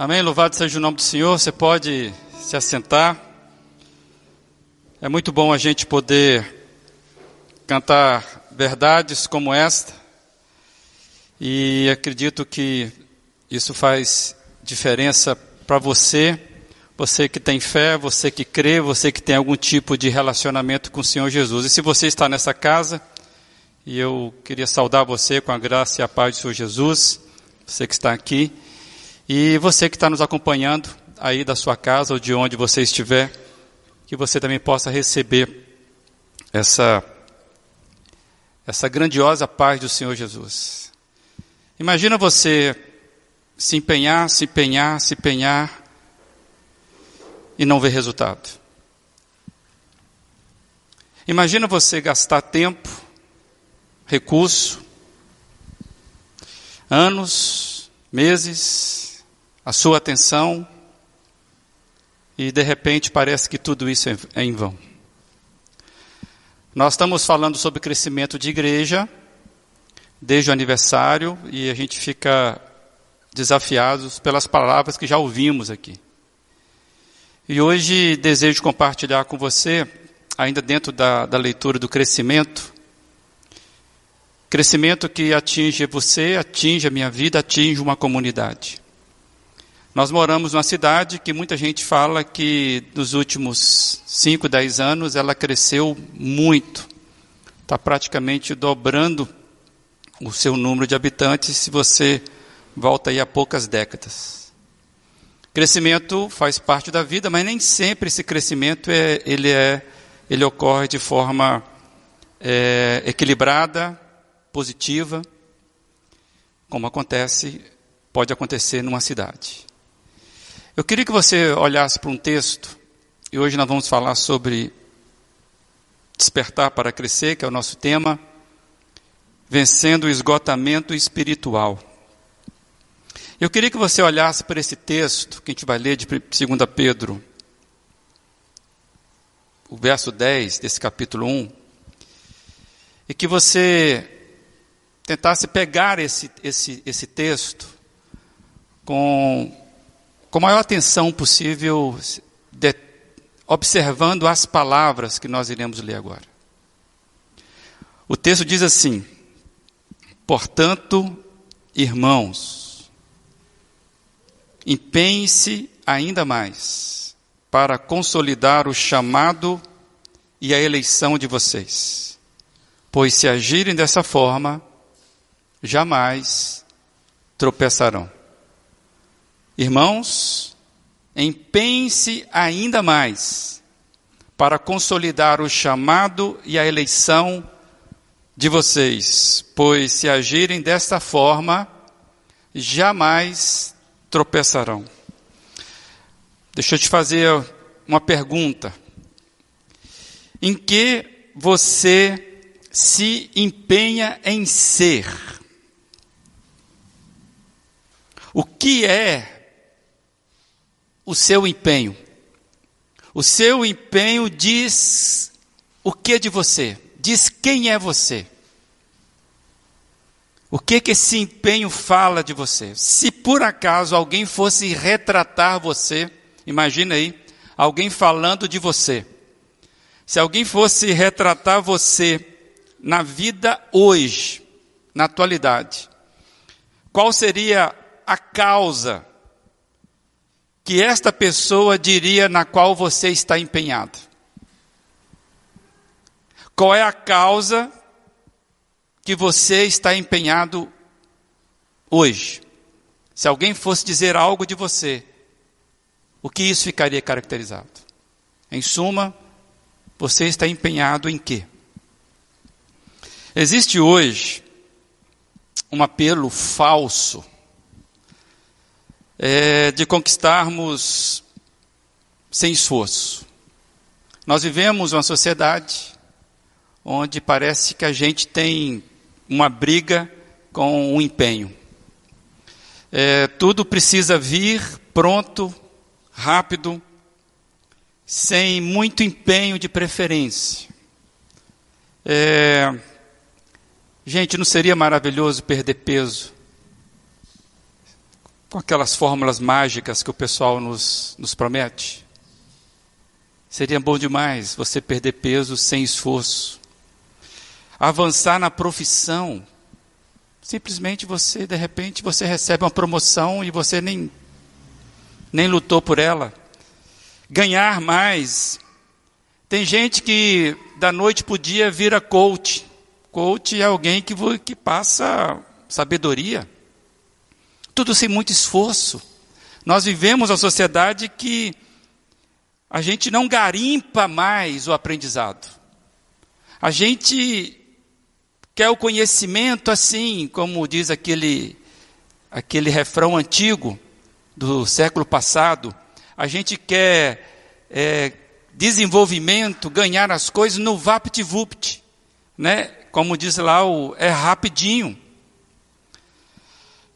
Amém. Louvado seja o nome do Senhor. Você pode se assentar. É muito bom a gente poder cantar verdades como esta. E acredito que isso faz diferença para você, você que tem fé, você que crê, você que tem algum tipo de relacionamento com o Senhor Jesus. E se você está nessa casa, e eu queria saudar você com a graça e a paz do Senhor Jesus, você que está aqui. E você que está nos acompanhando aí da sua casa ou de onde você estiver, que você também possa receber essa, essa grandiosa paz do Senhor Jesus. Imagina você se empenhar, se empenhar, se empenhar e não ver resultado. Imagina você gastar tempo, recurso, anos, meses, a sua atenção e de repente parece que tudo isso é em vão. Nós estamos falando sobre crescimento de igreja desde o aniversário e a gente fica desafiados pelas palavras que já ouvimos aqui. E hoje desejo compartilhar com você, ainda dentro da, da leitura do crescimento, crescimento que atinge você, atinge a minha vida, atinge uma comunidade. Nós moramos numa cidade que muita gente fala que nos últimos 5, 10 anos ela cresceu muito. Está praticamente dobrando o seu número de habitantes se você volta aí a poucas décadas. Crescimento faz parte da vida, mas nem sempre esse crescimento é, ele, é, ele ocorre de forma é, equilibrada, positiva, como acontece, pode acontecer numa cidade. Eu queria que você olhasse para um texto, e hoje nós vamos falar sobre despertar para crescer, que é o nosso tema, vencendo o esgotamento espiritual. Eu queria que você olhasse para esse texto, que a gente vai ler de 2 Pedro, o verso 10 desse capítulo 1, e que você tentasse pegar esse, esse, esse texto com com a maior atenção possível, de, observando as palavras que nós iremos ler agora. O texto diz assim: Portanto, irmãos, empenhe-se ainda mais para consolidar o chamado e a eleição de vocês, pois se agirem dessa forma, jamais tropeçarão. Irmãos, empenhe-se ainda mais para consolidar o chamado e a eleição de vocês, pois se agirem desta forma, jamais tropeçarão. Deixa eu te fazer uma pergunta. Em que você se empenha em ser? O que é o seu empenho. O seu empenho diz o que de você, diz quem é você. O que que esse empenho fala de você? Se por acaso alguém fosse retratar você, imagina aí, alguém falando de você. Se alguém fosse retratar você na vida hoje, na atualidade, qual seria a causa que esta pessoa diria na qual você está empenhado? Qual é a causa que você está empenhado hoje? Se alguém fosse dizer algo de você, o que isso ficaria caracterizado? Em suma, você está empenhado em quê? Existe hoje um apelo falso é, de conquistarmos sem esforço. Nós vivemos uma sociedade onde parece que a gente tem uma briga com o empenho. É, tudo precisa vir pronto, rápido, sem muito empenho de preferência. É, gente, não seria maravilhoso perder peso? Com aquelas fórmulas mágicas que o pessoal nos, nos promete. Seria bom demais você perder peso sem esforço. Avançar na profissão. Simplesmente você, de repente, você recebe uma promoção e você nem, nem lutou por ela. Ganhar mais. Tem gente que da noite para o dia vira coach. Coach é alguém que, que passa sabedoria. Tudo sem muito esforço. Nós vivemos uma sociedade que a gente não garimpa mais o aprendizado. A gente quer o conhecimento assim, como diz aquele, aquele refrão antigo do século passado. A gente quer é, desenvolvimento, ganhar as coisas no vapt-vupt. Né? Como diz lá, o, é rapidinho.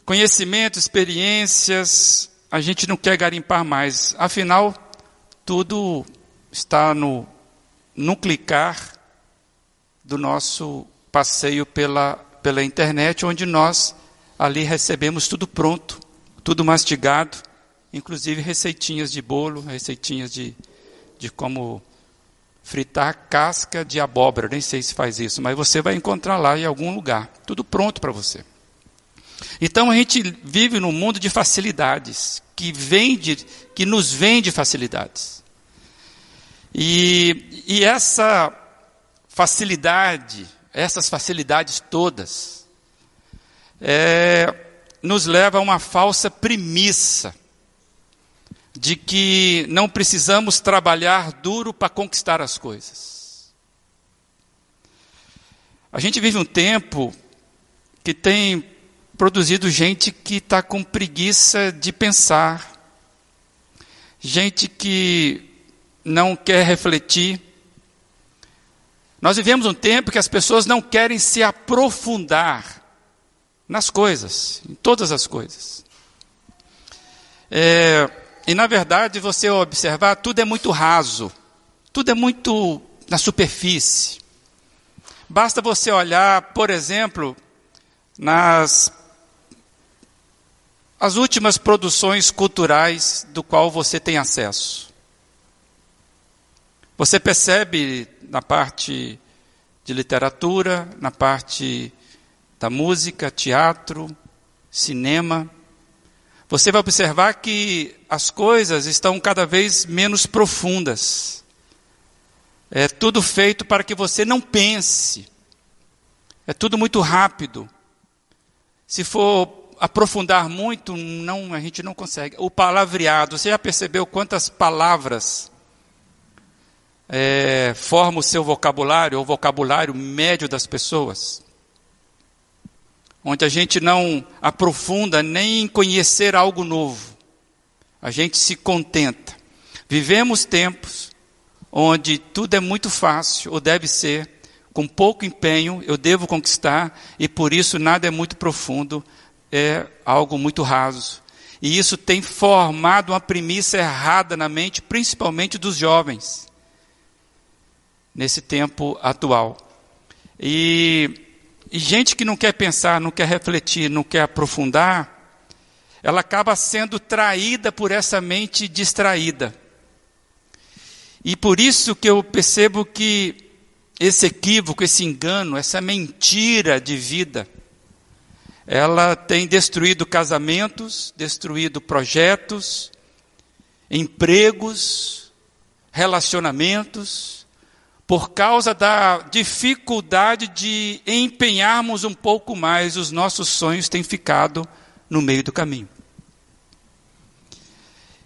Conhecimento, experiências, a gente não quer garimpar mais. Afinal, tudo está no, no clicar do nosso passeio pela, pela internet, onde nós ali recebemos tudo pronto, tudo mastigado, inclusive receitinhas de bolo, receitinhas de, de como fritar casca de abóbora, nem sei se faz isso, mas você vai encontrar lá em algum lugar, tudo pronto para você. Então a gente vive num mundo de facilidades, que vende, que nos vende facilidades. E, e essa facilidade, essas facilidades todas, é, nos leva a uma falsa premissa de que não precisamos trabalhar duro para conquistar as coisas. A gente vive um tempo que tem produzido gente que está com preguiça de pensar, gente que não quer refletir. Nós vivemos um tempo que as pessoas não querem se aprofundar nas coisas, em todas as coisas. É, e na verdade, você observar, tudo é muito raso, tudo é muito na superfície. Basta você olhar, por exemplo, nas as últimas produções culturais do qual você tem acesso. Você percebe na parte de literatura, na parte da música, teatro, cinema, você vai observar que as coisas estão cada vez menos profundas. É tudo feito para que você não pense. É tudo muito rápido. Se for aprofundar muito, não, a gente não consegue. O palavreado, você já percebeu quantas palavras é, o seu vocabulário, ou o vocabulário médio das pessoas? Onde a gente não aprofunda nem em conhecer algo novo. A gente se contenta. Vivemos tempos onde tudo é muito fácil, ou deve ser, com pouco empenho eu devo conquistar, e por isso nada é muito profundo, é algo muito raso. E isso tem formado uma premissa errada na mente, principalmente dos jovens, nesse tempo atual. E, e gente que não quer pensar, não quer refletir, não quer aprofundar, ela acaba sendo traída por essa mente distraída. E por isso que eu percebo que esse equívoco, esse engano, essa mentira de vida, ela tem destruído casamentos, destruído projetos, empregos, relacionamentos, por causa da dificuldade de empenharmos um pouco mais, os nossos sonhos têm ficado no meio do caminho.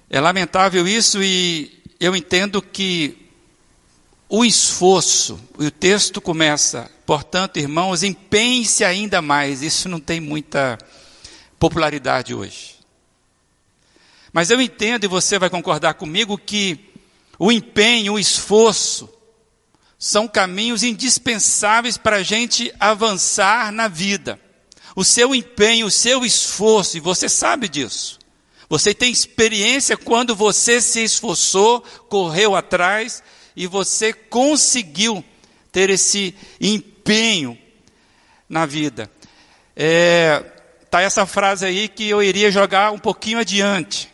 É lamentável isso e eu entendo que o esforço, e o texto começa, portanto, irmãos, empenhe-se ainda mais. Isso não tem muita popularidade hoje. Mas eu entendo, e você vai concordar comigo, que o empenho, o esforço, são caminhos indispensáveis para a gente avançar na vida. O seu empenho, o seu esforço, e você sabe disso. Você tem experiência quando você se esforçou, correu atrás e você conseguiu ter esse empenho na vida. É, tá essa frase aí que eu iria jogar um pouquinho adiante.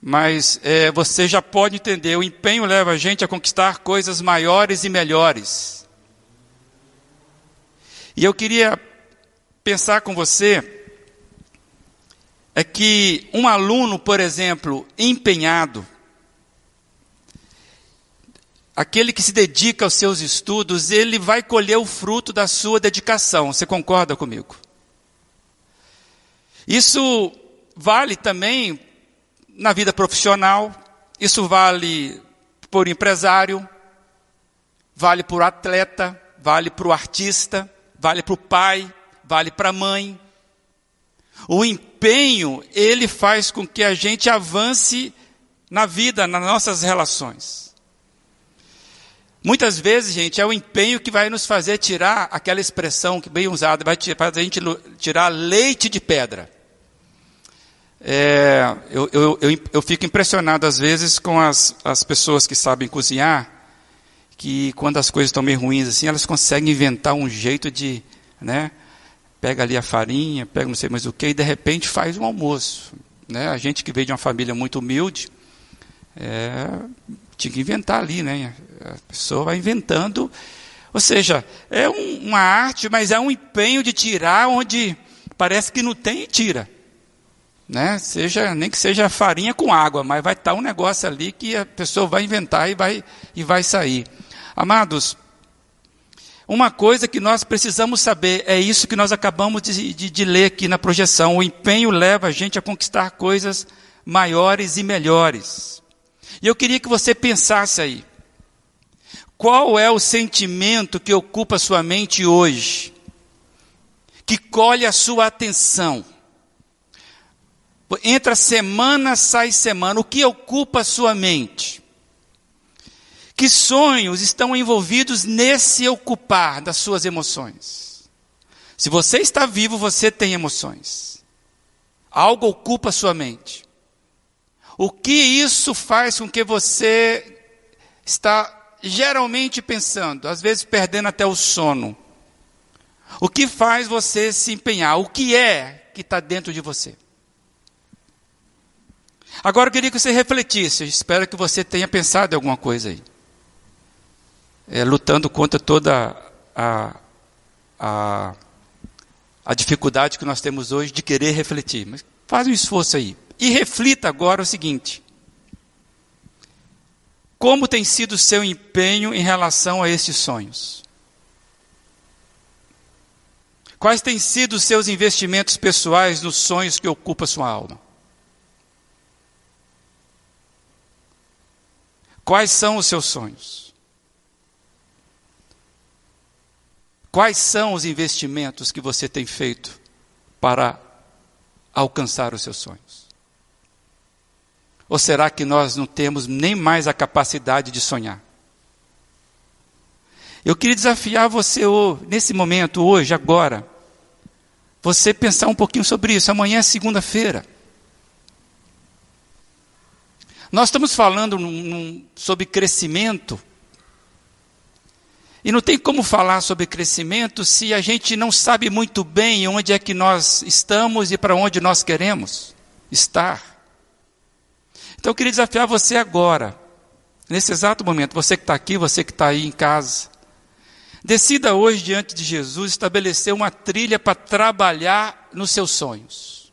Mas é, você já pode entender, o empenho leva a gente a conquistar coisas maiores e melhores. E eu queria pensar com você é que um aluno, por exemplo, empenhado, aquele que se dedica aos seus estudos, ele vai colher o fruto da sua dedicação. Você concorda comigo? Isso vale também na vida profissional, isso vale por empresário, vale por atleta, vale para o artista, vale para o pai, vale para a mãe. O empenho, ele faz com que a gente avance na vida, nas nossas relações. Muitas vezes, gente, é o empenho que vai nos fazer tirar aquela expressão que bem usada, vai fazer a gente tirar leite de pedra. É, eu, eu, eu, eu, fico impressionado às vezes com as, as pessoas que sabem cozinhar, que quando as coisas estão meio ruins assim, elas conseguem inventar um jeito de, né, pega ali a farinha, pega não sei mais o que, e de repente faz um almoço. Né? A gente que veio de uma família muito humilde, é, tinha que inventar ali, né? A pessoa vai inventando. Ou seja, é um, uma arte, mas é um empenho de tirar onde parece que não tem e tira. Né? Seja, nem que seja farinha com água, mas vai estar um negócio ali que a pessoa vai inventar e vai, e vai sair. Amados, uma coisa que nós precisamos saber é isso que nós acabamos de, de, de, ler aqui na projeção. O empenho leva a gente a conquistar coisas maiores e melhores. E eu queria que você pensasse aí. Qual é o sentimento que ocupa sua mente hoje? Que colhe a sua atenção? Entra semana, sai semana. O que ocupa a sua mente? Que sonhos estão envolvidos nesse ocupar das suas emoções? Se você está vivo, você tem emoções. Algo ocupa a sua mente. O que isso faz com que você está geralmente pensando, às vezes perdendo até o sono? O que faz você se empenhar? O que é que está dentro de você? Agora eu queria que você refletisse. Espero que você tenha pensado em alguma coisa aí é, lutando contra toda a, a, a dificuldade que nós temos hoje de querer refletir. Mas faz um esforço aí. E reflita agora o seguinte: como tem sido o seu empenho em relação a estes sonhos? Quais têm sido os seus investimentos pessoais nos sonhos que ocupam sua alma? Quais são os seus sonhos? Quais são os investimentos que você tem feito para alcançar os seus sonhos? Ou será que nós não temos nem mais a capacidade de sonhar? Eu queria desafiar você nesse momento, hoje, agora, você pensar um pouquinho sobre isso. Amanhã é segunda-feira. Nós estamos falando num, num, sobre crescimento e não tem como falar sobre crescimento se a gente não sabe muito bem onde é que nós estamos e para onde nós queremos estar. Então eu queria desafiar você agora, nesse exato momento, você que está aqui, você que está aí em casa. Decida hoje, diante de Jesus, estabelecer uma trilha para trabalhar nos seus sonhos.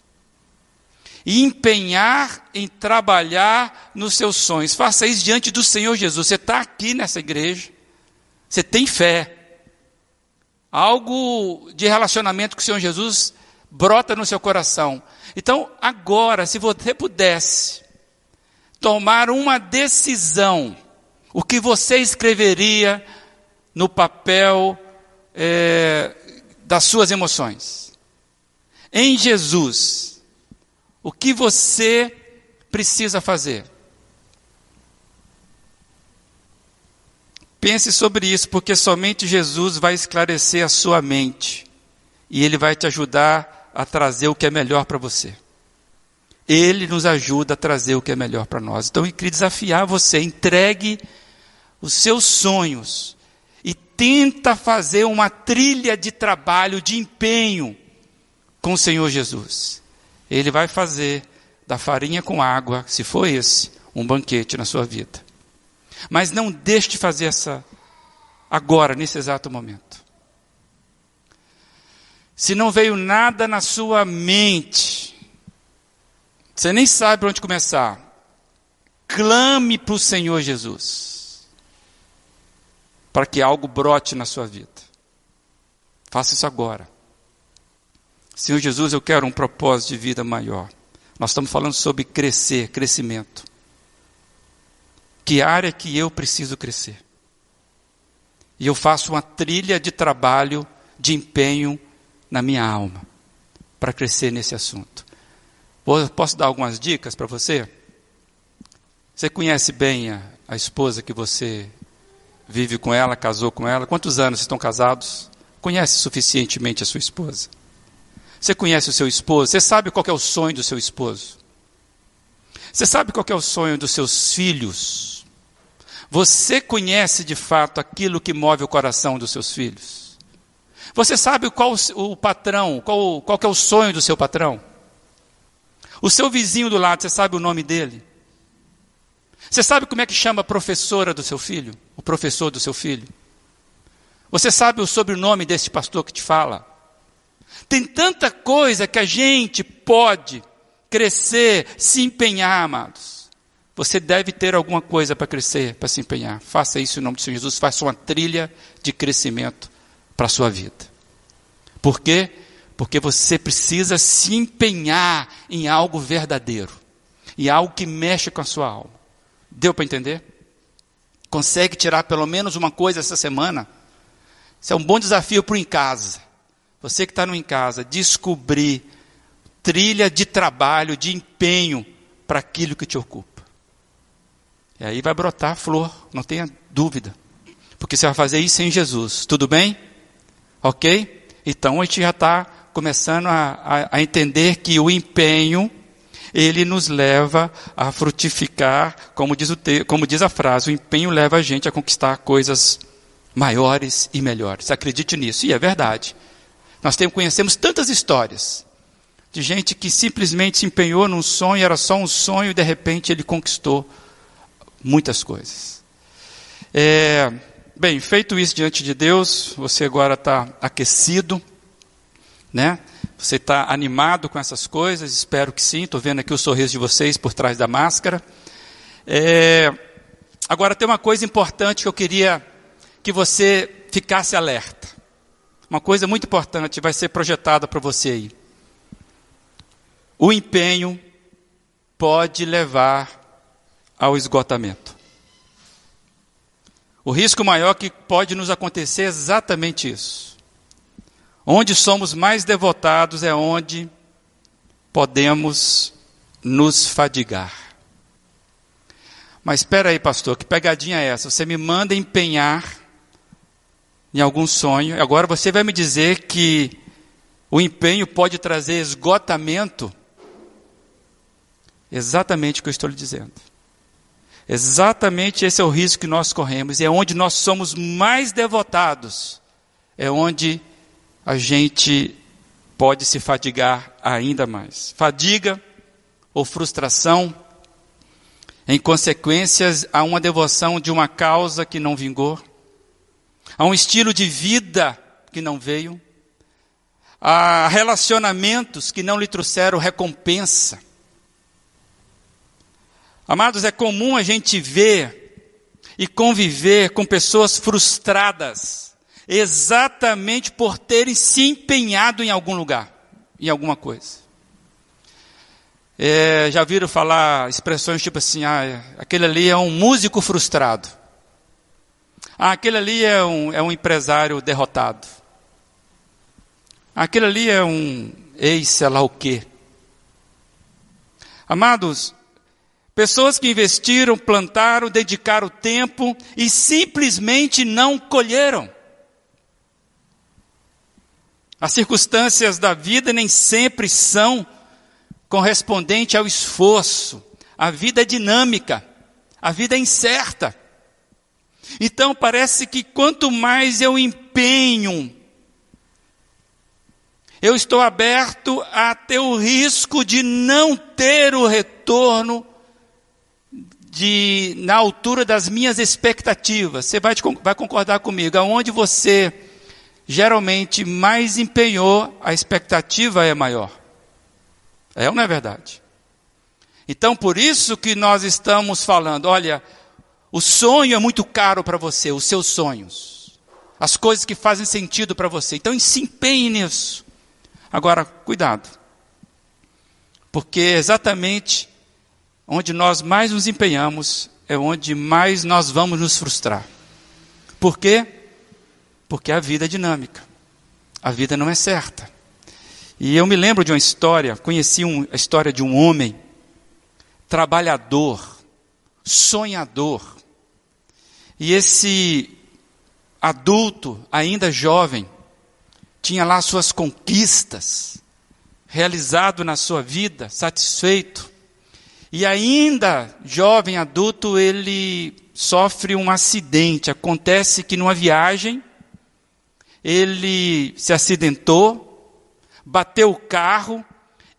E empenhar em trabalhar nos seus sonhos. Faça isso diante do Senhor Jesus. Você está aqui nessa igreja. Você tem fé. Algo de relacionamento com o Senhor Jesus brota no seu coração. Então, agora, se você pudesse tomar uma decisão, o que você escreveria no papel é, das suas emoções? Em Jesus, o que você precisa fazer? Pense sobre isso, porque somente Jesus vai esclarecer a sua mente e ele vai te ajudar a trazer o que é melhor para você. Ele nos ajuda a trazer o que é melhor para nós. Então, eu queria desafiar você, entregue os seus sonhos e tenta fazer uma trilha de trabalho, de empenho, com o Senhor Jesus. Ele vai fazer da farinha com água, se for esse, um banquete na sua vida. Mas não deixe de fazer essa agora, nesse exato momento. Se não veio nada na sua mente, você nem sabe onde começar, clame para o Senhor Jesus, para que algo brote na sua vida. Faça isso agora. Senhor Jesus, eu quero um propósito de vida maior. Nós estamos falando sobre crescer, crescimento. Que área que eu preciso crescer? E eu faço uma trilha de trabalho, de empenho na minha alma, para crescer nesse assunto. Posso dar algumas dicas para você? Você conhece bem a, a esposa que você vive com ela, casou com ela? Quantos anos estão casados? Conhece suficientemente a sua esposa? Você conhece o seu esposo? Você sabe qual é o sonho do seu esposo? Você sabe qual é o sonho dos seus filhos? Você conhece de fato aquilo que move o coração dos seus filhos? Você sabe qual o patrão, qual, qual é o sonho do seu patrão? O seu vizinho do lado, você sabe o nome dele? Você sabe como é que chama a professora do seu filho? O professor do seu filho? Você sabe o sobrenome desse pastor que te fala? Tem tanta coisa que a gente pode crescer, se empenhar, amados. Você deve ter alguma coisa para crescer, para se empenhar. Faça isso em nome do Senhor Jesus. Faça uma trilha de crescimento para a sua vida. Por quê? Porque você precisa se empenhar em algo verdadeiro. Em algo que mexe com a sua alma. Deu para entender? Consegue tirar pelo menos uma coisa essa semana? Isso é um bom desafio para o em casa você que está no em casa, descobrir trilha de trabalho, de empenho para aquilo que te ocupa. E aí vai brotar flor, não tenha dúvida. Porque você vai fazer isso em Jesus. Tudo bem? Ok? Então a gente já está começando a, a, a entender que o empenho ele nos leva a frutificar, como diz, o te, como diz a frase, o empenho leva a gente a conquistar coisas maiores e melhores. Acredite nisso, e é verdade. Nós temos, conhecemos tantas histórias de gente que simplesmente se empenhou num sonho, era só um sonho e de repente ele conquistou muitas coisas. É, bem, feito isso diante de Deus, você agora está aquecido, né? Você está animado com essas coisas, espero que sim. Estou vendo aqui o sorriso de vocês por trás da máscara. É, agora tem uma coisa importante que eu queria que você ficasse alerta. Uma coisa muito importante vai ser projetada para você aí. O empenho pode levar ao esgotamento. O risco maior que pode nos acontecer é exatamente isso. Onde somos mais devotados é onde podemos nos fadigar. Mas espera aí, pastor, que pegadinha é essa? Você me manda empenhar em algum sonho. Agora você vai me dizer que o empenho pode trazer esgotamento? Exatamente o que eu estou lhe dizendo. Exatamente esse é o risco que nós corremos, e é onde nós somos mais devotados, é onde a gente pode se fadigar ainda mais. Fadiga ou frustração em consequências a uma devoção de uma causa que não vingou, a um estilo de vida que não veio, a relacionamentos que não lhe trouxeram recompensa. Amados, é comum a gente ver e conviver com pessoas frustradas, exatamente por terem se empenhado em algum lugar, em alguma coisa. É, já viram falar expressões tipo assim, ah, aquele ali é um músico frustrado. Ah, aquele ali é um, é um empresário derrotado. Aquele ali é um ex, sei lá o quê. Amados, pessoas que investiram, plantaram, dedicaram tempo e simplesmente não colheram. As circunstâncias da vida nem sempre são correspondentes ao esforço. A vida é dinâmica, a vida é incerta. Então parece que quanto mais eu empenho Eu estou aberto a ter o risco de não ter o retorno de, na altura das minhas expectativas. Você vai, vai concordar comigo, aonde você geralmente mais empenhou, a expectativa é maior. É ou não é verdade? Então, por isso que nós estamos falando, olha, o sonho é muito caro para você, os seus sonhos. As coisas que fazem sentido para você. Então, se empenhe nisso. Agora, cuidado. Porque exatamente onde nós mais nos empenhamos é onde mais nós vamos nos frustrar. Por quê? Porque a vida é dinâmica. A vida não é certa. E eu me lembro de uma história, conheci um, a história de um homem trabalhador, sonhador. E esse adulto, ainda jovem, tinha lá suas conquistas, realizado na sua vida, satisfeito. E ainda jovem adulto, ele sofre um acidente. Acontece que numa viagem, ele se acidentou, bateu o carro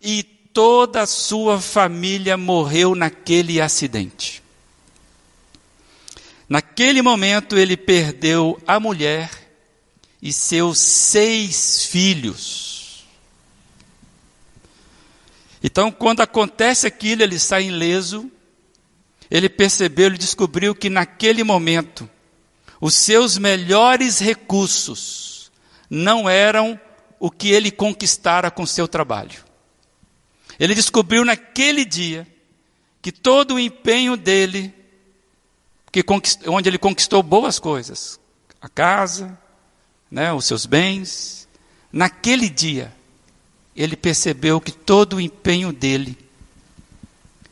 e toda a sua família morreu naquele acidente. Naquele momento ele perdeu a mulher e seus seis filhos. Então, quando acontece aquilo, ele sai ileso. Ele percebeu, ele descobriu que naquele momento, os seus melhores recursos não eram o que ele conquistara com seu trabalho. Ele descobriu naquele dia que todo o empenho dele, que onde ele conquistou boas coisas, a casa, né, os seus bens. Naquele dia, ele percebeu que todo o empenho dele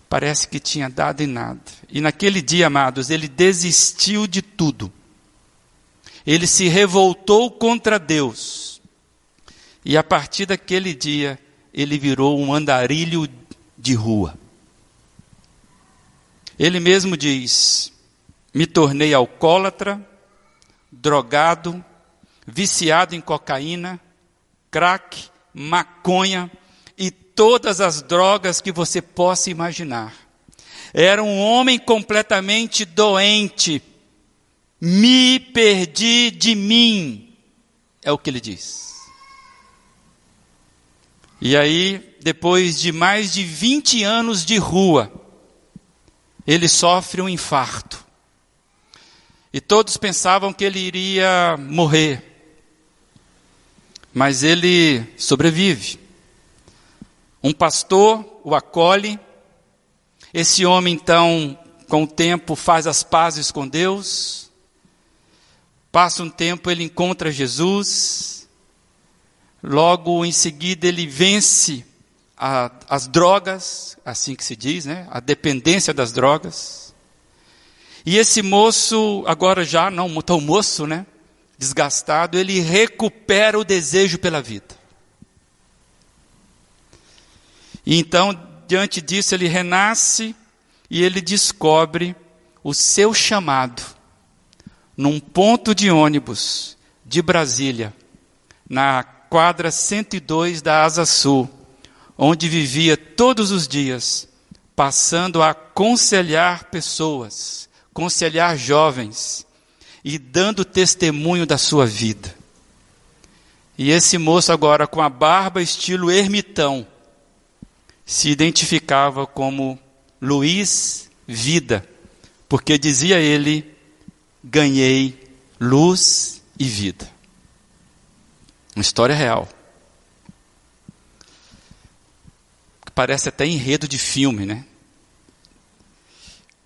parece que tinha dado em nada. E naquele dia, amados, ele desistiu de tudo. Ele se revoltou contra Deus. E a partir daquele dia, ele virou um andarilho de rua. Ele mesmo diz: Me tornei alcoólatra, drogado, viciado em cocaína, crack, maconha e todas as drogas que você possa imaginar. Era um homem completamente doente. Me perdi de mim, é o que ele diz. E aí, depois de mais de 20 anos de rua, ele sofre um infarto. E todos pensavam que ele iria morrer mas ele sobrevive. Um pastor o acolhe. Esse homem, então, com o tempo, faz as pazes com Deus. Passa um tempo, ele encontra Jesus. Logo em seguida, ele vence a, as drogas, assim que se diz, né? A dependência das drogas. E esse moço, agora já não tão moço, né? desgastado, ele recupera o desejo pela vida. E então, diante disso, ele renasce e ele descobre o seu chamado num ponto de ônibus de Brasília, na quadra 102 da Asa Sul, onde vivia todos os dias, passando a aconselhar pessoas, aconselhar jovens, e dando testemunho da sua vida. E esse moço, agora com a barba estilo ermitão, se identificava como Luiz Vida, porque dizia ele: ganhei luz e vida. Uma história real. Parece até enredo de filme, né?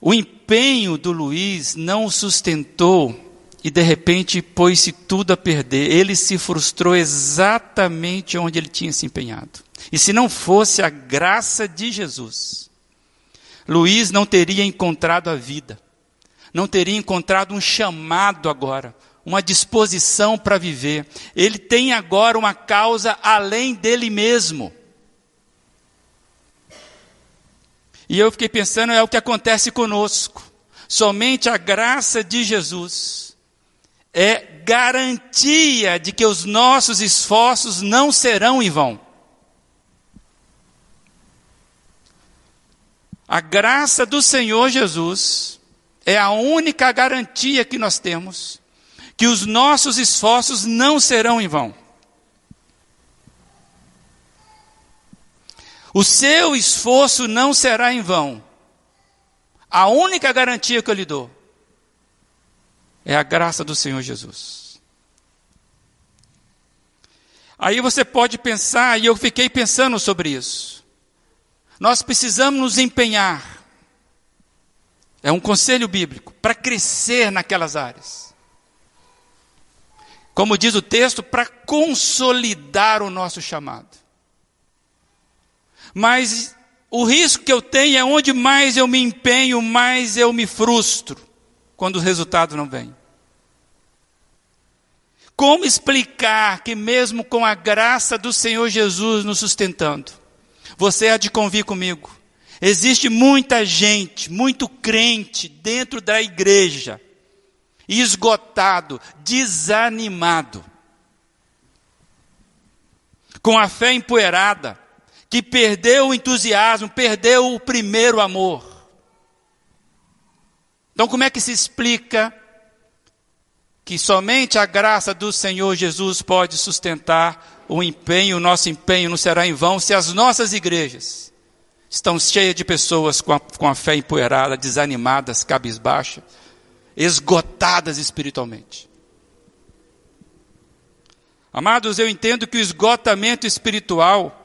O empenho do Luiz não o sustentou e de repente pôs-se tudo a perder. Ele se frustrou exatamente onde ele tinha se empenhado. E se não fosse a graça de Jesus, Luiz não teria encontrado a vida, não teria encontrado um chamado agora, uma disposição para viver. Ele tem agora uma causa além dele mesmo. E eu fiquei pensando, é o que acontece conosco. Somente a graça de Jesus é garantia de que os nossos esforços não serão em vão. A graça do Senhor Jesus é a única garantia que nós temos que os nossos esforços não serão em vão. O seu esforço não será em vão. A única garantia que eu lhe dou é a graça do Senhor Jesus. Aí você pode pensar, e eu fiquei pensando sobre isso. Nós precisamos nos empenhar. É um conselho bíblico para crescer naquelas áreas. Como diz o texto, para consolidar o nosso chamado. Mas o risco que eu tenho é onde mais eu me empenho, mais eu me frustro quando o resultado não vem. Como explicar que, mesmo com a graça do Senhor Jesus nos sustentando, você há de convir comigo? Existe muita gente, muito crente dentro da igreja, esgotado, desanimado, com a fé empoeirada, que perdeu o entusiasmo, perdeu o primeiro amor. Então, como é que se explica que somente a graça do Senhor Jesus pode sustentar o empenho, o nosso empenho não será em vão se as nossas igrejas estão cheias de pessoas com a, com a fé empoeirada, desanimadas, cabisbaixas, esgotadas espiritualmente. Amados, eu entendo que o esgotamento espiritual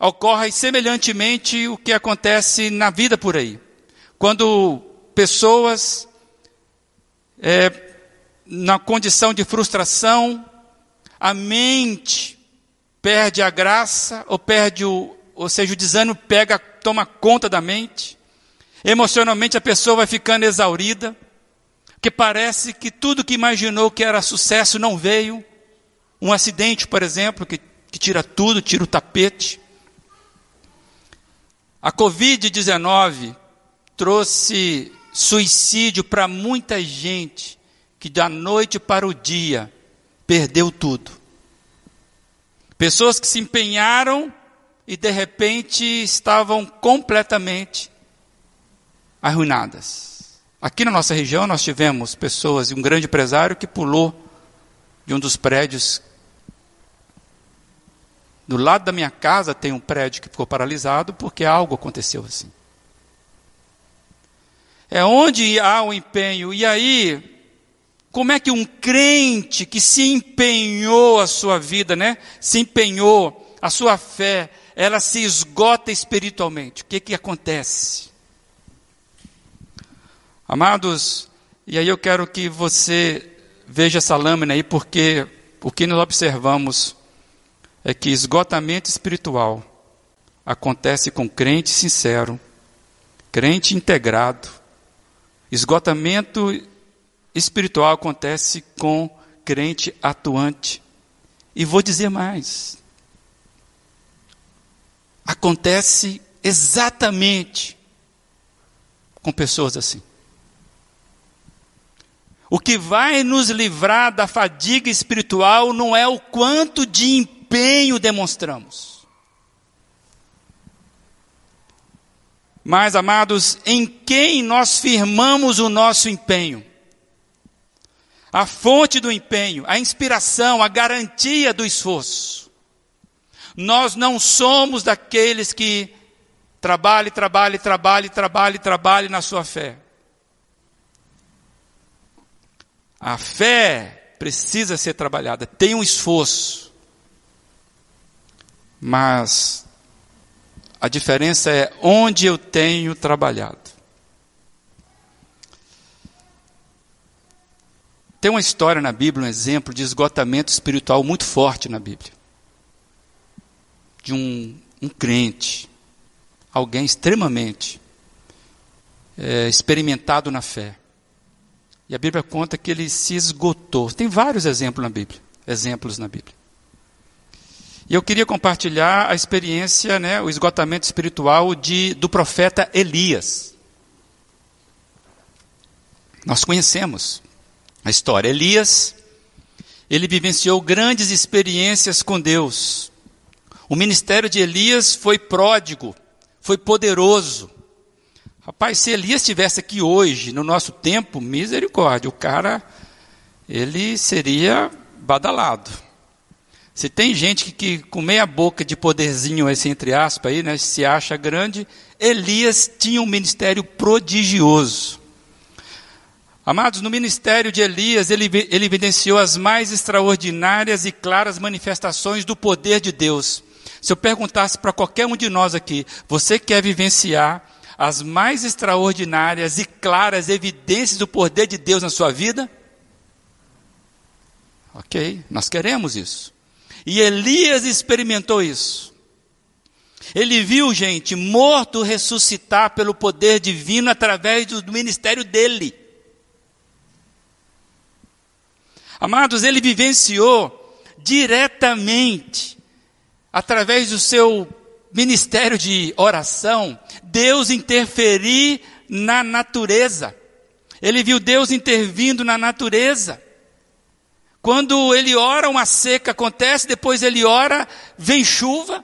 ocorre semelhantemente o que acontece na vida por aí. Quando pessoas, é, na condição de frustração, a mente perde a graça, ou perde o, ou seja, o desânimo pega, toma conta da mente. Emocionalmente a pessoa vai ficando exaurida, que parece que tudo que imaginou que era sucesso não veio. Um acidente, por exemplo, que, que tira tudo, tira o tapete. A Covid-19 trouxe suicídio para muita gente que da noite para o dia perdeu tudo. Pessoas que se empenharam e de repente estavam completamente arruinadas. Aqui na nossa região nós tivemos pessoas e um grande empresário que pulou de um dos prédios do lado da minha casa tem um prédio que ficou paralisado porque algo aconteceu assim. É onde há o empenho. E aí, como é que um crente que se empenhou a sua vida, né? Se empenhou, a sua fé, ela se esgota espiritualmente. O que que acontece? Amados, e aí eu quero que você veja essa lâmina aí, porque o que nós observamos é que esgotamento espiritual acontece com crente sincero, crente integrado. Esgotamento espiritual acontece com crente atuante. E vou dizer mais. Acontece exatamente com pessoas assim. O que vai nos livrar da fadiga espiritual não é o quanto de empenho demonstramos. Mas, amados, em quem nós firmamos o nosso empenho? A fonte do empenho, a inspiração, a garantia do esforço. Nós não somos daqueles que trabalhe, trabalhe, trabalhe, trabalhe, trabalhe na sua fé. A fé precisa ser trabalhada, tem um esforço. Mas a diferença é onde eu tenho trabalhado. Tem uma história na Bíblia, um exemplo de esgotamento espiritual muito forte na Bíblia. De um, um crente, alguém extremamente é, experimentado na fé. E a Bíblia conta que ele se esgotou. Tem vários exemplos na Bíblia, exemplos na Bíblia. E eu queria compartilhar a experiência, né, o esgotamento espiritual de, do profeta Elias. Nós conhecemos a história. Elias, ele vivenciou grandes experiências com Deus. O ministério de Elias foi pródigo, foi poderoso. Rapaz, se Elias estivesse aqui hoje, no nosso tempo, misericórdia, o cara, ele seria badalado. Se tem gente que, que com meia boca de poderzinho, esse entre aspas aí, né, se acha grande, Elias tinha um ministério prodigioso. Amados, no ministério de Elias, ele, ele evidenciou as mais extraordinárias e claras manifestações do poder de Deus. Se eu perguntasse para qualquer um de nós aqui, você quer vivenciar as mais extraordinárias e claras evidências do poder de Deus na sua vida? Ok, nós queremos isso. E Elias experimentou isso. Ele viu, gente, morto ressuscitar pelo poder divino através do ministério dele. Amados, ele vivenciou diretamente através do seu ministério de oração, Deus interferir na natureza. Ele viu Deus intervindo na natureza. Quando ele ora, uma seca acontece, depois ele ora, vem chuva.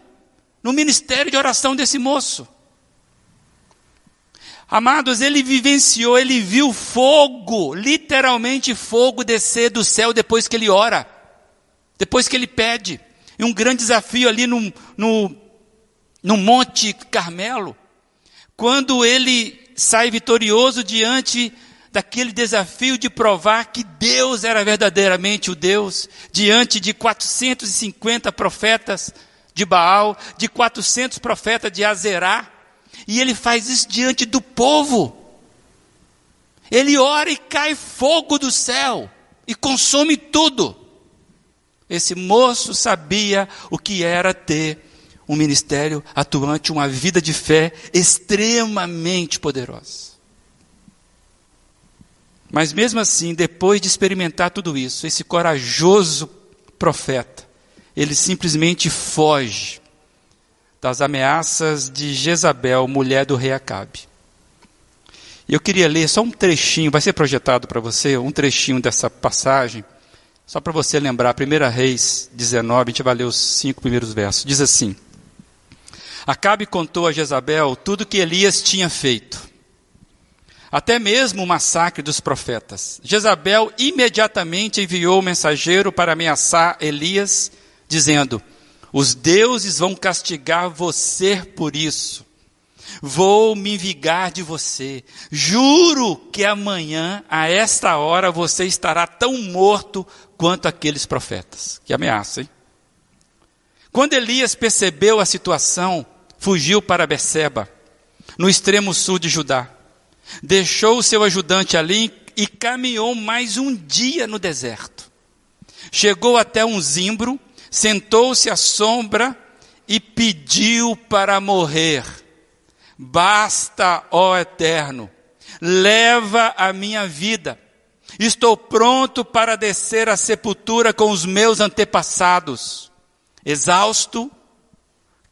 No ministério de oração desse moço. Amados, ele vivenciou, ele viu fogo, literalmente fogo descer do céu depois que ele ora, depois que ele pede. E um grande desafio ali no, no, no Monte Carmelo, quando ele sai vitorioso diante daquele desafio de provar que Deus era verdadeiramente o Deus, diante de 450 profetas de Baal, de 400 profetas de Azerá, e ele faz isso diante do povo. Ele ora e cai fogo do céu e consome tudo. Esse moço sabia o que era ter um ministério atuante, uma vida de fé extremamente poderosa. Mas mesmo assim, depois de experimentar tudo isso, esse corajoso profeta, ele simplesmente foge das ameaças de Jezabel, mulher do rei Acabe. Eu queria ler só um trechinho, vai ser projetado para você, um trechinho dessa passagem, só para você lembrar, 1 Reis 19, a gente vai ler os cinco primeiros versos. Diz assim: Acabe contou a Jezabel tudo que Elias tinha feito, até mesmo o massacre dos profetas. Jezabel imediatamente enviou o mensageiro para ameaçar Elias, dizendo: Os deuses vão castigar você por isso. Vou me vingar de você. Juro que amanhã, a esta hora, você estará tão morto quanto aqueles profetas. Que ameaça, hein? Quando Elias percebeu a situação, fugiu para Beceba, no extremo sul de Judá. Deixou o seu ajudante ali e caminhou mais um dia no deserto. Chegou até um zimbro, sentou-se à sombra e pediu para morrer. Basta, ó Eterno, leva a minha vida Estou pronto para descer à sepultura com os meus antepassados. Exausto,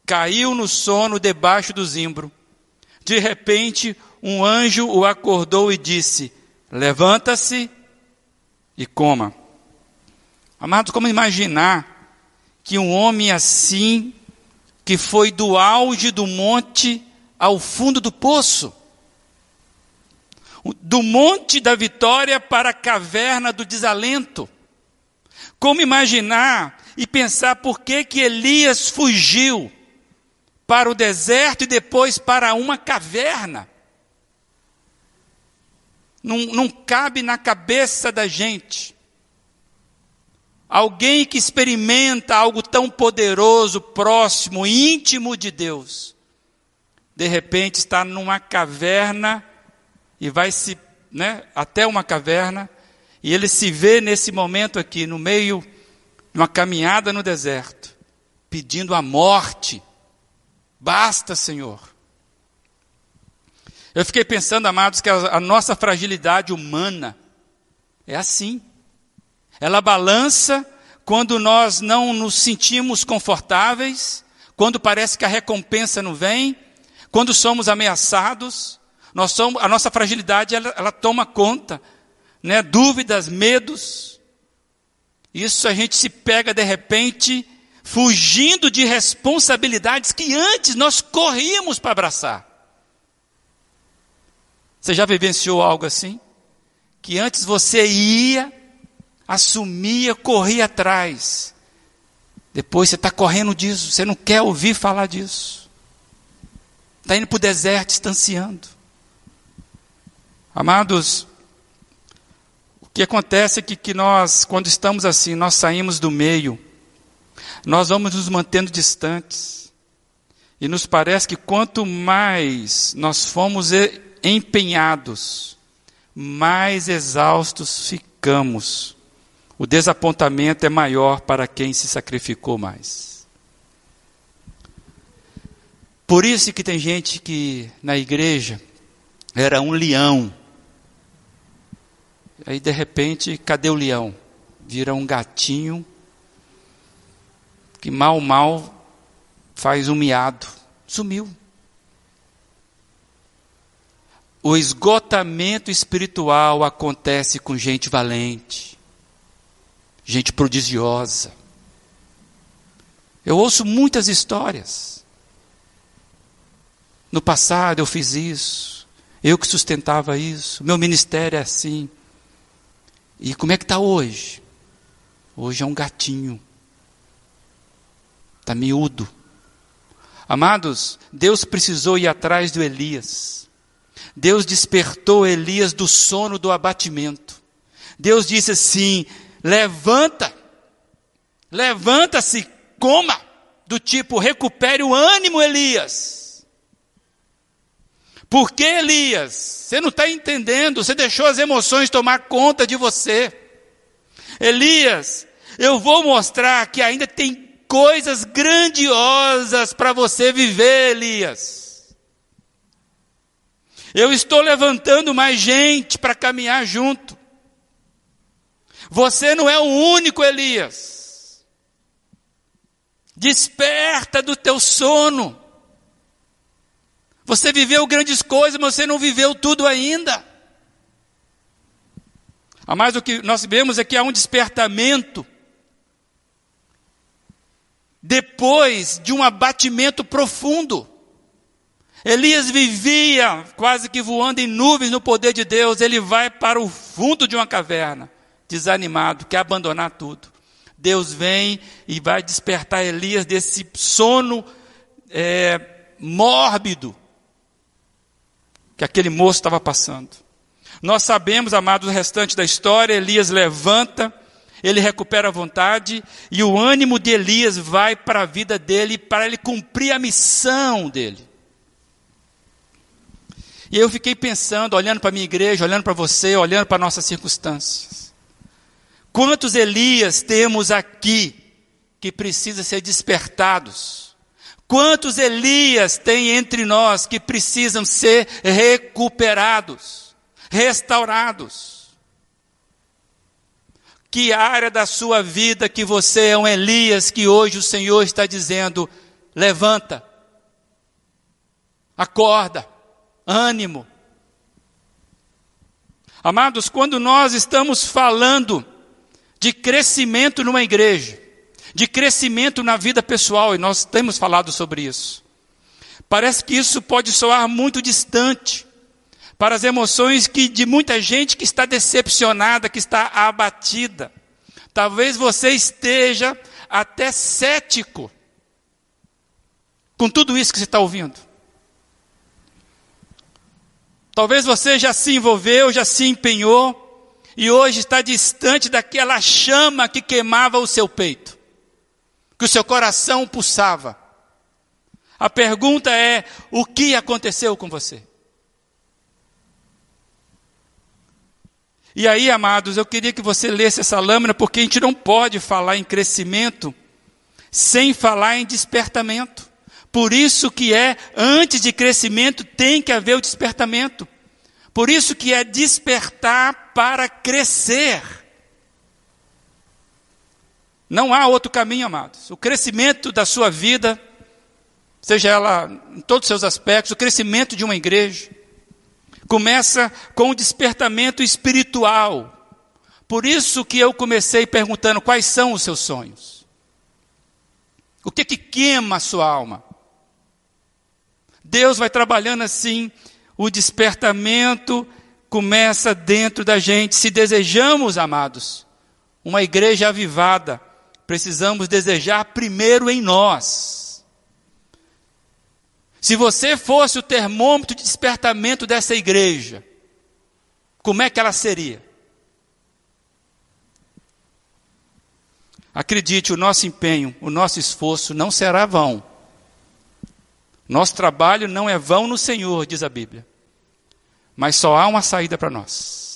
caiu no sono debaixo do zimbro. De repente, um anjo o acordou e disse: Levanta-se e coma. Amados, como imaginar que um homem assim, que foi do auge do monte ao fundo do poço, do monte da vitória para a caverna do desalento. Como imaginar e pensar por que, que Elias fugiu para o deserto e depois para uma caverna? Não, não cabe na cabeça da gente. Alguém que experimenta algo tão poderoso, próximo, íntimo de Deus, de repente está numa caverna e vai se né, até uma caverna, e ele se vê nesse momento aqui, no meio de uma caminhada no deserto, pedindo a morte. Basta, Senhor. Eu fiquei pensando, amados, que a, a nossa fragilidade humana é assim. Ela balança quando nós não nos sentimos confortáveis, quando parece que a recompensa não vem, quando somos ameaçados, nós somos, a nossa fragilidade ela, ela toma conta né, dúvidas, medos. Isso a gente se pega de repente fugindo de responsabilidades que antes nós corríamos para abraçar. Você já vivenciou algo assim? Que antes você ia, assumia, corria atrás. Depois você está correndo disso, você não quer ouvir falar disso. Está indo para o deserto, distanciando. Amados, o que acontece é que, que nós, quando estamos assim, nós saímos do meio, nós vamos nos mantendo distantes. E nos parece que quanto mais nós fomos empenhados, mais exaustos ficamos. O desapontamento é maior para quem se sacrificou mais. Por isso que tem gente que na igreja era um leão. Aí de repente, cadê o leão? Vira um gatinho que mal mal faz um miado. Sumiu. O esgotamento espiritual acontece com gente valente, gente prodigiosa. Eu ouço muitas histórias. No passado eu fiz isso, eu que sustentava isso, meu ministério é assim. E como é que está hoje? Hoje é um gatinho, está miúdo. Amados, Deus precisou ir atrás do Elias. Deus despertou Elias do sono do abatimento. Deus disse assim: levanta, levanta-se, coma, do tipo, recupere o ânimo, Elias. Por que, Elias? Você não está entendendo, você deixou as emoções tomar conta de você. Elias, eu vou mostrar que ainda tem coisas grandiosas para você viver, Elias. Eu estou levantando mais gente para caminhar junto. Você não é o único, Elias. Desperta do teu sono. Você viveu grandes coisas, mas você não viveu tudo ainda. A mais o que nós vemos é que há um despertamento depois de um abatimento profundo. Elias vivia quase que voando em nuvens no poder de Deus. Ele vai para o fundo de uma caverna, desanimado, quer abandonar tudo. Deus vem e vai despertar Elias desse sono é, mórbido que aquele moço estava passando. Nós sabemos, amados, o restante da história. Elias levanta, ele recupera a vontade e o ânimo de Elias vai para a vida dele, para ele cumprir a missão dele. E eu fiquei pensando, olhando para a minha igreja, olhando para você, olhando para nossas circunstâncias. Quantos Elias temos aqui que precisam ser despertados? Quantos Elias tem entre nós que precisam ser recuperados, restaurados? Que área da sua vida que você é um Elias que hoje o Senhor está dizendo: levanta, acorda, ânimo. Amados, quando nós estamos falando de crescimento numa igreja, de crescimento na vida pessoal, e nós temos falado sobre isso, parece que isso pode soar muito distante para as emoções que, de muita gente que está decepcionada, que está abatida. Talvez você esteja até cético com tudo isso que você está ouvindo. Talvez você já se envolveu, já se empenhou e hoje está distante daquela chama que queimava o seu peito, que o seu coração pulsava. A pergunta é: o que aconteceu com você? E aí, amados, eu queria que você lesse essa lâmina, porque a gente não pode falar em crescimento sem falar em despertamento. Por isso que é, antes de crescimento, tem que haver o despertamento. Por isso que é despertar para crescer. Não há outro caminho, amados. O crescimento da sua vida, seja ela em todos os seus aspectos, o crescimento de uma igreja, começa com o despertamento espiritual. Por isso que eu comecei perguntando quais são os seus sonhos. O que que queima a sua alma? Deus vai trabalhando assim, o despertamento começa dentro da gente. Se desejamos, amados, uma igreja avivada, precisamos desejar primeiro em nós. Se você fosse o termômetro de despertamento dessa igreja, como é que ela seria? Acredite, o nosso empenho, o nosso esforço não será vão. Nosso trabalho não é vão no Senhor, diz a Bíblia. Mas só há uma saída para nós.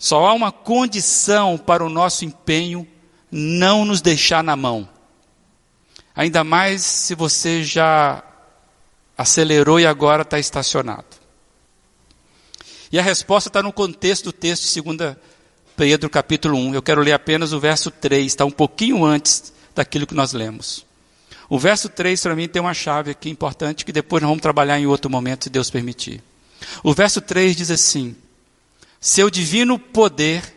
Só há uma condição para o nosso empenho não nos deixar na mão. Ainda mais se você já acelerou e agora está estacionado. E a resposta está no contexto do texto de 2 Pedro, capítulo 1. Eu quero ler apenas o verso 3, está um pouquinho antes daquilo que nós lemos. O verso 3 para mim tem uma chave aqui importante que depois nós vamos trabalhar em outro momento, se Deus permitir. O verso 3 diz assim: Seu divino poder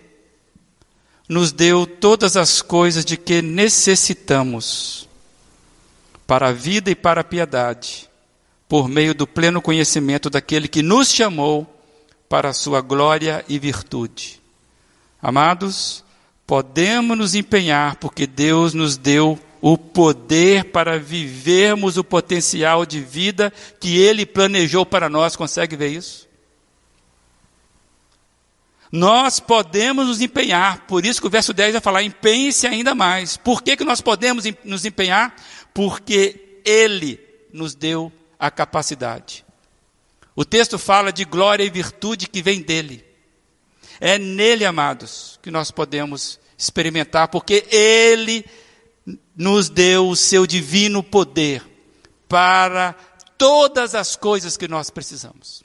nos deu todas as coisas de que necessitamos para a vida e para a piedade, por meio do pleno conhecimento daquele que nos chamou para a sua glória e virtude. Amados, podemos nos empenhar porque Deus nos deu o poder para vivermos o potencial de vida que Ele planejou para nós. Consegue ver isso? Nós podemos nos empenhar, por isso que o verso 10 vai falar: empenhe-se ainda mais. Por que, que nós podemos nos empenhar? Porque Ele nos deu a capacidade. O texto fala de glória e virtude que vem dele. É nele, amados, que nós podemos experimentar, porque Ele nos deu o seu divino poder para todas as coisas que nós precisamos.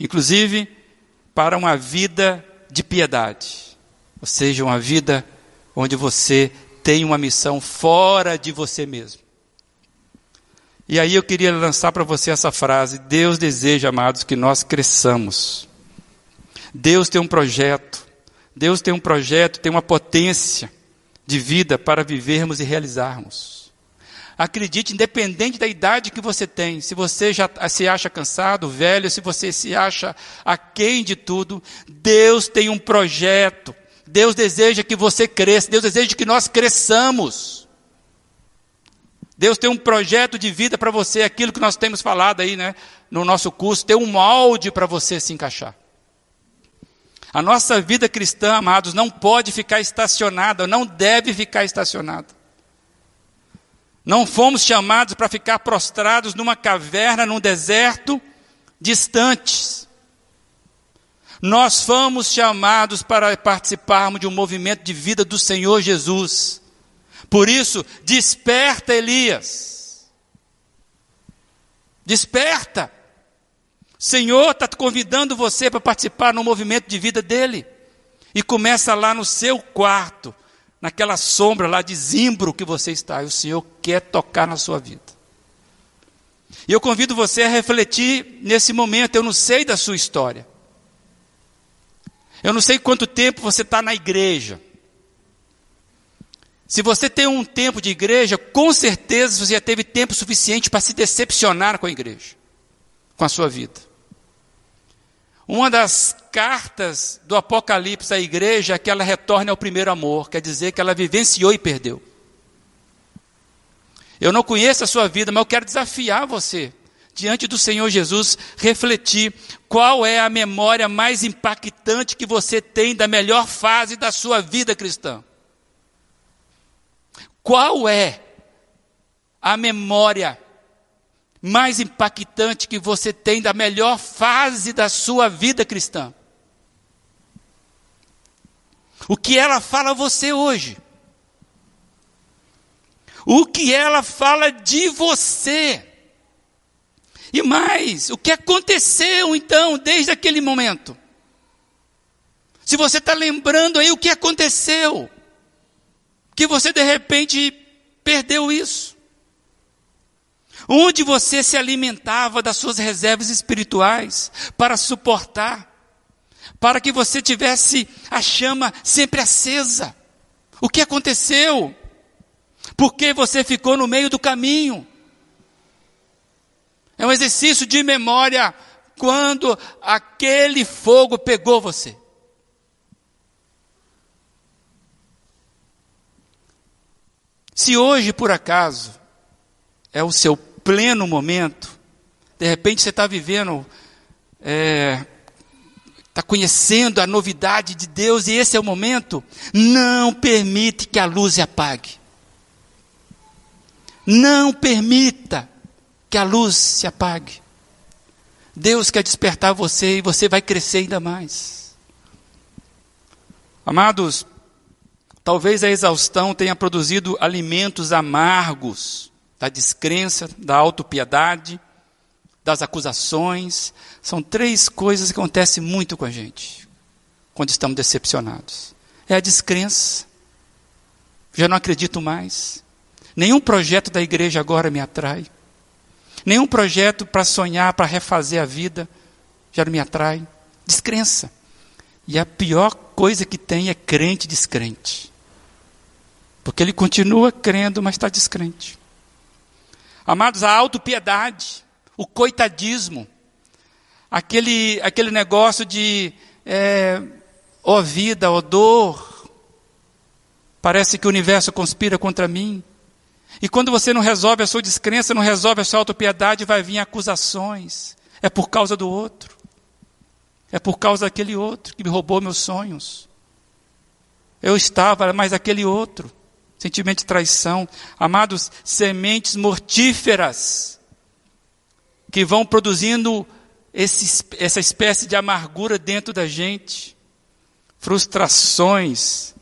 Inclusive, para uma vida de piedade, ou seja, uma vida onde você tem uma missão fora de você mesmo. E aí eu queria lançar para você essa frase: Deus deseja, amados, que nós cresçamos. Deus tem um projeto, Deus tem um projeto, tem uma potência de vida para vivermos e realizarmos. Acredite, independente da idade que você tem, se você já se acha cansado, velho, se você se acha aquém de tudo, Deus tem um projeto. Deus deseja que você cresça, Deus deseja que nós cresçamos. Deus tem um projeto de vida para você, aquilo que nós temos falado aí, né, no nosso curso, tem um molde para você se encaixar. A nossa vida cristã, amados, não pode ficar estacionada, não deve ficar estacionada. Não fomos chamados para ficar prostrados numa caverna, num deserto, distantes. Nós fomos chamados para participarmos de um movimento de vida do Senhor Jesus. Por isso, desperta, Elias. Desperta. Senhor está convidando você para participar no movimento de vida dele. E começa lá no seu quarto naquela sombra lá de zimbro que você está, e o Senhor quer tocar na sua vida. E eu convido você a refletir nesse momento, eu não sei da sua história. Eu não sei quanto tempo você está na igreja. Se você tem um tempo de igreja, com certeza você já teve tempo suficiente para se decepcionar com a igreja, com a sua vida. Uma das cartas do Apocalipse à igreja é que ela retorne ao primeiro amor, quer dizer que ela vivenciou e perdeu. Eu não conheço a sua vida, mas eu quero desafiar você, diante do Senhor Jesus, refletir qual é a memória mais impactante que você tem da melhor fase da sua vida cristã. Qual é a memória mais impactante que você tem da melhor fase da sua vida cristã. O que ela fala a você hoje. O que ela fala de você. E mais, o que aconteceu então desde aquele momento? Se você está lembrando aí o que aconteceu, que você de repente perdeu isso. Onde você se alimentava das suas reservas espirituais para suportar, para que você tivesse a chama sempre acesa. O que aconteceu? Porque você ficou no meio do caminho. É um exercício de memória quando aquele fogo pegou você. Se hoje, por acaso, é o seu pleno momento, de repente você está vivendo, está é, tá conhecendo a novidade de Deus e esse é o momento, não permite que a luz se apague. Não permita que a luz se apague. Deus quer despertar você e você vai crescer ainda mais. Amados, talvez a exaustão tenha produzido alimentos amargos da descrença, da autopiedade, das acusações. São três coisas que acontecem muito com a gente quando estamos decepcionados. É a descrença. Já não acredito mais. Nenhum projeto da igreja agora me atrai. Nenhum projeto para sonhar, para refazer a vida, já não me atrai. Descrença. E a pior coisa que tem é crente descrente. Porque ele continua crendo, mas está descrente. Amados, a autopiedade, o coitadismo, aquele, aquele negócio de, é, ó vida, ó dor, parece que o universo conspira contra mim. E quando você não resolve a sua descrença, não resolve a sua autopiedade, vai vir acusações. É por causa do outro. É por causa daquele outro que me roubou meus sonhos. Eu estava, mas aquele outro. Sentimento de traição. Amados, sementes mortíferas que vão produzindo esse, essa espécie de amargura dentro da gente. Frustrações,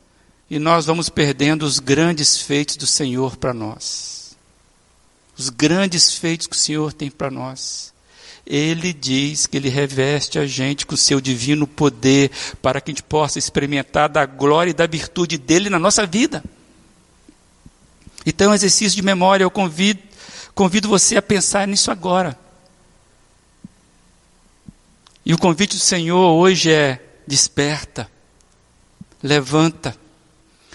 e nós vamos perdendo os grandes feitos do Senhor para nós. Os grandes feitos que o Senhor tem para nós. Ele diz que ele reveste a gente com o seu divino poder para que a gente possa experimentar da glória e da virtude dele na nossa vida. Então, exercício de memória, eu convido, convido você a pensar nisso agora. E o convite do Senhor hoje é: desperta, levanta,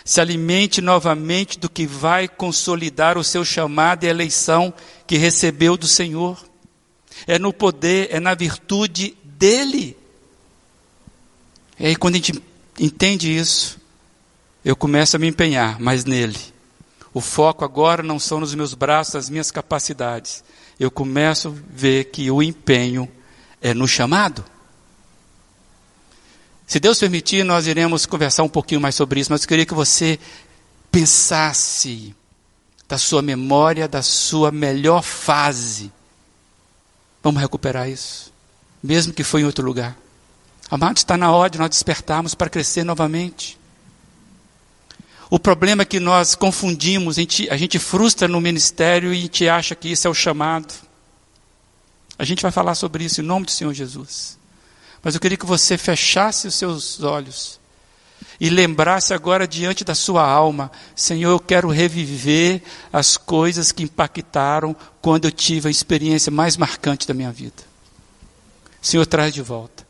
se alimente novamente do que vai consolidar o seu chamado e eleição que recebeu do Senhor. É no poder, é na virtude dele. E aí, quando a gente entende isso, eu começo a me empenhar mais nele. O foco agora não são nos meus braços, as minhas capacidades. Eu começo a ver que o empenho é no chamado. Se Deus permitir, nós iremos conversar um pouquinho mais sobre isso, mas eu queria que você pensasse da sua memória, da sua melhor fase. Vamos recuperar isso, mesmo que foi em outro lugar. Amados, está na hora de nós despertarmos para crescer novamente. O problema é que nós confundimos, a gente, a gente frustra no ministério e a gente acha que isso é o chamado. A gente vai falar sobre isso em nome do Senhor Jesus. Mas eu queria que você fechasse os seus olhos e lembrasse agora diante da sua alma: Senhor, eu quero reviver as coisas que impactaram quando eu tive a experiência mais marcante da minha vida. Senhor, traz de volta.